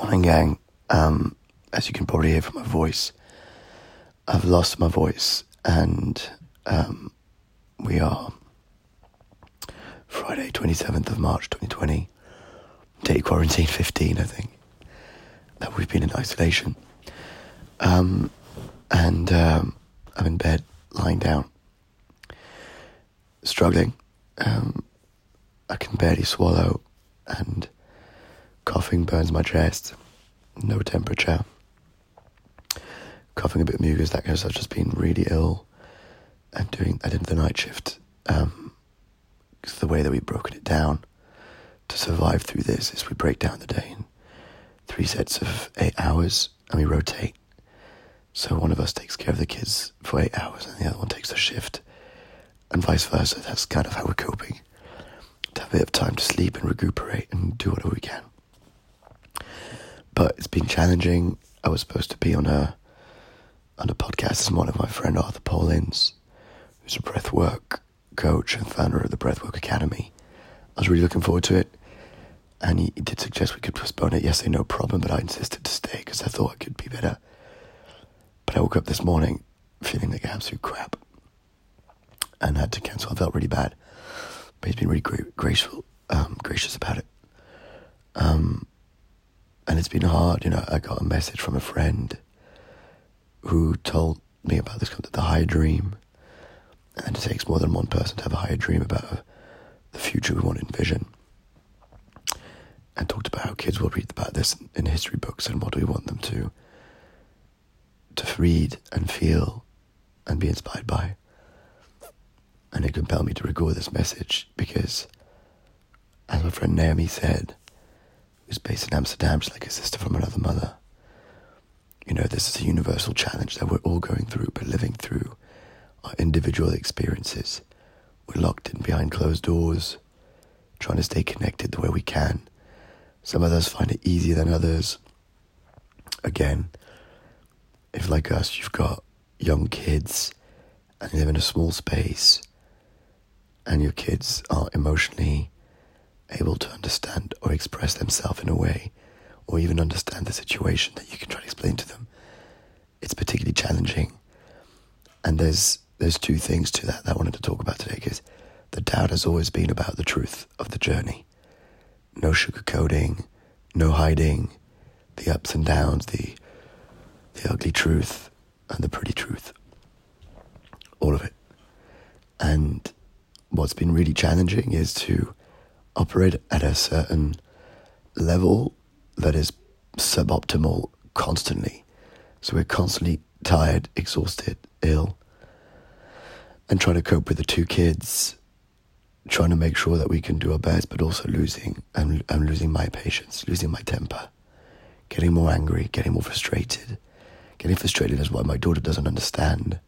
Morning, gang. Um, as you can probably hear from my voice, I've lost my voice, and um, we are Friday, 27th of March 2020, day quarantine 15, I think, that we've been in isolation. Um, and um, I'm in bed, lying down, struggling. Um, I can barely swallow, and coughing burns my chest. No temperature. Coughing a bit mucus, that of stuff. Just being really ill, and doing. I did the night shift. Um, the way that we've broken it down to survive through this is we break down the day in three sets of eight hours, and we rotate. So one of us takes care of the kids for eight hours, and the other one takes the shift, and vice versa. That's kind of how we're coping to have a bit of time to sleep and recuperate and do whatever we can. But it's been challenging. I was supposed to be on a on a podcast this morning with my friend Arthur Paulins, who's a breathwork coach and founder of the Breathwork Academy. I was really looking forward to it, and he, he did suggest we could postpone it yesterday, no problem. But I insisted to stay because I thought it could be better. But I woke up this morning feeling like absolute crap, and had to cancel. I felt really bad but he's been really gra- graceful, um, gracious about it. Um, and it's been hard, you know. I got a message from a friend who told me about this concept, the higher dream, and it takes more than one person to have a higher dream about uh, the future we want to envision. And talked about how kids will read about this in, in history books and what do we want them to to read and feel and be inspired by and it compelled me to record this message because, as my friend Naomi said, who's based in Amsterdam, she's like a sister from another mother. You know, this is a universal challenge that we're all going through, but living through our individual experiences. We're locked in behind closed doors, trying to stay connected the way we can. Some of us find it easier than others. Again, if like us, you've got young kids and you live in a small space, and your kids are emotionally able to understand or express themselves in a way or even understand the situation that you can try to explain to them, it's particularly challenging. And there's there's two things to that that I wanted to talk about today because the doubt has always been about the truth of the journey. No sugarcoating, no hiding, the ups and downs, the the ugly truth and the pretty truth. All of it. And what's been really challenging is to operate at a certain level that is suboptimal constantly. So we're constantly tired, exhausted, ill, and trying to cope with the two kids, trying to make sure that we can do our best, but also losing, I'm, I'm losing my patience, losing my temper, getting more angry, getting more frustrated. Getting frustrated is why my daughter doesn't understand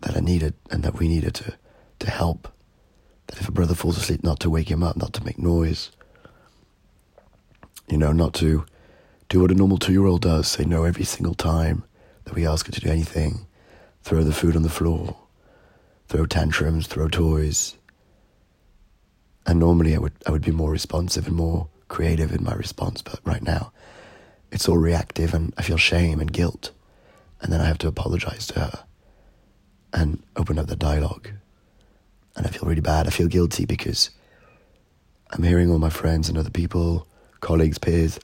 that I needed and that we needed to to help. That if a brother falls asleep, not to wake him up, not to make noise. You know, not to do what a normal two year old does say no every single time that we ask her to do anything, throw the food on the floor, throw tantrums, throw toys. And normally I would, I would be more responsive and more creative in my response, but right now it's all reactive and I feel shame and guilt. And then I have to apologize to her and open up the dialogue and I feel really bad. I feel guilty because I'm hearing all my friends and other people, colleagues, peers,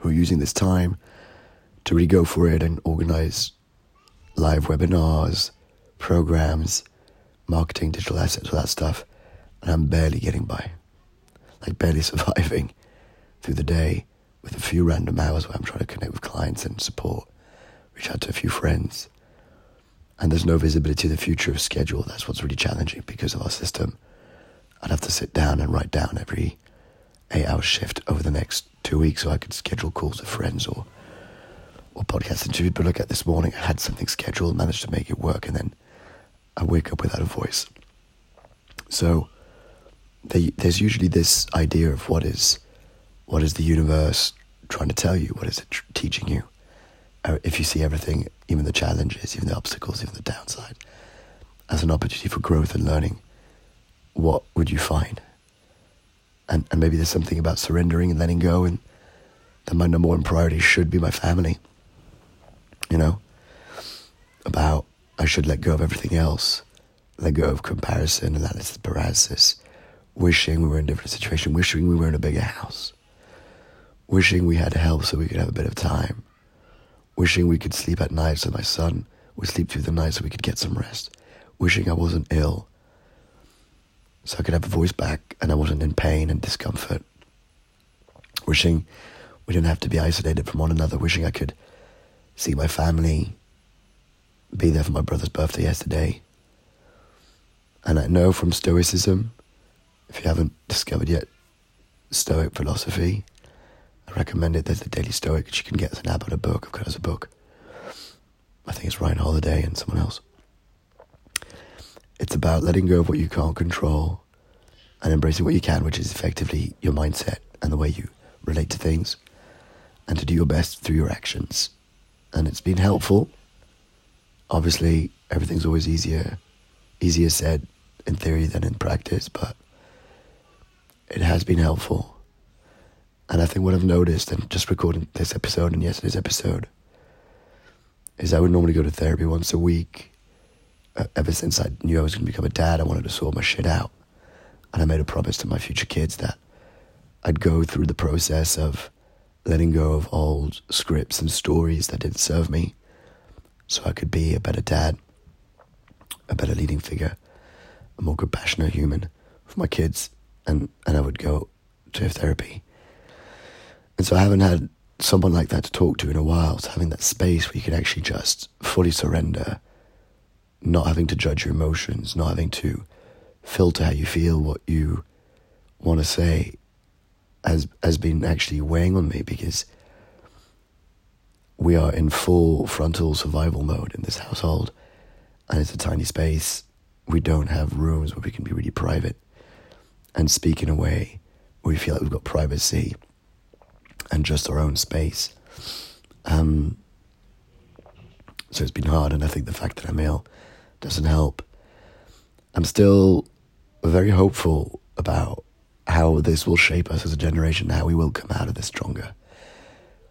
who are using this time to really go for it and organize live webinars, programs, marketing, digital assets, all that stuff. And I'm barely getting by, like barely surviving through the day with a few random hours where I'm trying to connect with clients and support, reach out to a few friends and there's no visibility of the future of schedule. That's what's really challenging because of our system. I'd have to sit down and write down every eight hour shift over the next two weeks so I could schedule calls with friends or or podcast interviews. But look at this morning, I had something scheduled, managed to make it work, and then I wake up without a voice. So they, there's usually this idea of what is what is the universe trying to tell you, what is it tr- teaching you uh, if you see everything, even the challenges, even the obstacles, even the downside, as an opportunity for growth and learning, what would you find? And, and maybe there's something about surrendering and letting go and that my number one priority should be my family. You know? About I should let go of everything else, let go of comparison, analysis, paralysis, wishing we were in a different situation, wishing we were in a bigger house, wishing we had help so we could have a bit of time, wishing we could sleep at night so my son would sleep through the night so we could get some rest, wishing I wasn't ill so I could have a voice back and I wasn't in pain and discomfort, wishing we didn't have to be isolated from one another, wishing I could see my family, be there for my brother's birthday yesterday. And I know from Stoicism, if you haven't discovered yet Stoic philosophy, I recommend it. There's the Daily Stoic, you can get an app or a book. I've got as a book. I think it's Ryan Holiday and someone else. It's about letting go of what you can't control and embracing what you can, which is effectively your mindset and the way you relate to things, and to do your best through your actions. And it's been helpful. Obviously, everything's always easier, easier said in theory than in practice, but it has been helpful. And I think what I've noticed, and just recording this episode and yesterday's episode, is I would normally go to therapy once a week. Uh, ever since I knew I was going to become a dad, I wanted to sort my shit out. And I made a promise to my future kids that I'd go through the process of letting go of old scripts and stories that didn't serve me so I could be a better dad, a better leading figure, a more compassionate human for my kids. And, and I would go to therapy. And so I haven't had someone like that to talk to in a while. So having that space where you can actually just fully surrender, not having to judge your emotions, not having to filter how you feel, what you want to say, has has been actually weighing on me because we are in full frontal survival mode in this household, and it's a tiny space. We don't have rooms where we can be really private and speak in a way where we feel like we've got privacy and just our own space. Um, so it's been hard, and I think the fact that I'm ill doesn't help. I'm still very hopeful about how this will shape us as a generation, how we will come out of this stronger.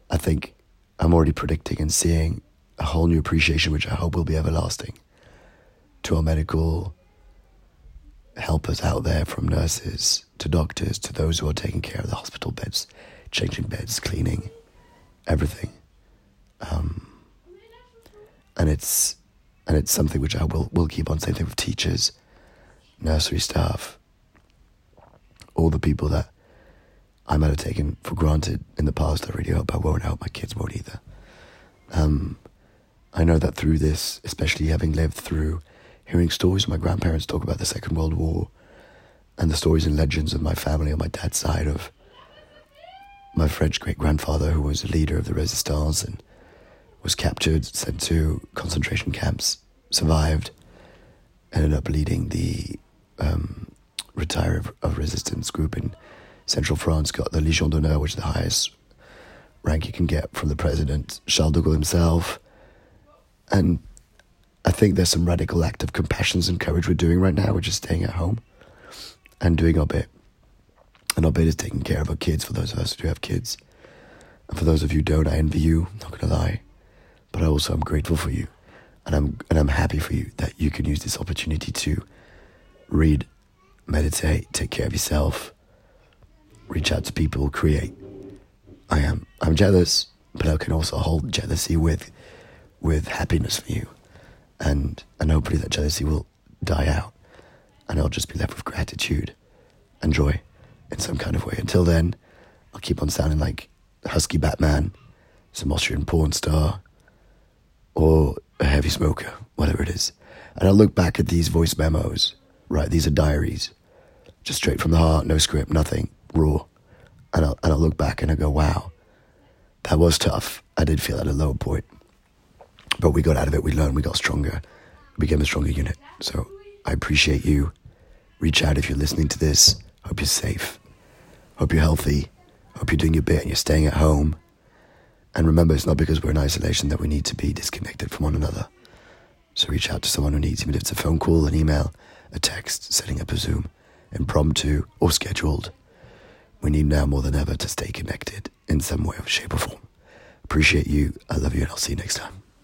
I think I'm already predicting and seeing a whole new appreciation, which I hope will be everlasting, to our medical helpers out there, from nurses to doctors to those who are taking care of the hospital beds, changing beds, cleaning, everything. Um, and it's and it's something which I will will keep on. Same thing with teachers nursery staff, all the people that I might have taken for granted in the past. I really hope I won't. I hope my kids won't either. Um, I know that through this, especially having lived through hearing stories of my grandparents talk about the Second World War and the stories and legends of my family on my dad's side of my French great grandfather, who was a leader of the resistance and was captured, sent to concentration camps, survived, ended up leading the um, retire of, of, resistance group in central France got the Légion d'honneur, which is the highest rank you can get from the president, Charles de Gaulle himself. And I think there's some radical act of compassion and courage we're doing right now, which is staying at home and doing our bit. And bit is taking care of our kids for those of us who do have kids. And for those of you who don't, I envy you, not gonna lie. But I also am grateful for you. And I'm and I'm happy for you that you can use this opportunity to read, meditate, take care of yourself, reach out to people, create. I am I'm jealous, but I can also hold jealousy with with happiness for you. And and hopefully that jealousy will die out and I'll just be left with gratitude and joy in some kind of way. Until then, I'll keep on sounding like Husky Batman, some Austrian porn star, or a heavy smoker, whatever it is. And I'll look back at these voice memos right, these are diaries, just straight from the heart, no script, nothing, raw. And I'll, and I'll look back and I go, wow, that was tough. I did feel at a low point. But we got out of it, we learned, we got stronger, we became a stronger unit. So I appreciate you. Reach out if you're listening to this. Hope you're safe. Hope you're healthy. Hope you're doing your bit and you're staying at home. And remember, it's not because we're in isolation that we need to be disconnected from one another. So reach out to someone who needs, even if it's a phone call, an email, a text, setting up a Zoom, impromptu or scheduled. We need now more than ever to stay connected in some way shape or form. Appreciate you. I love you, and I'll see you next time.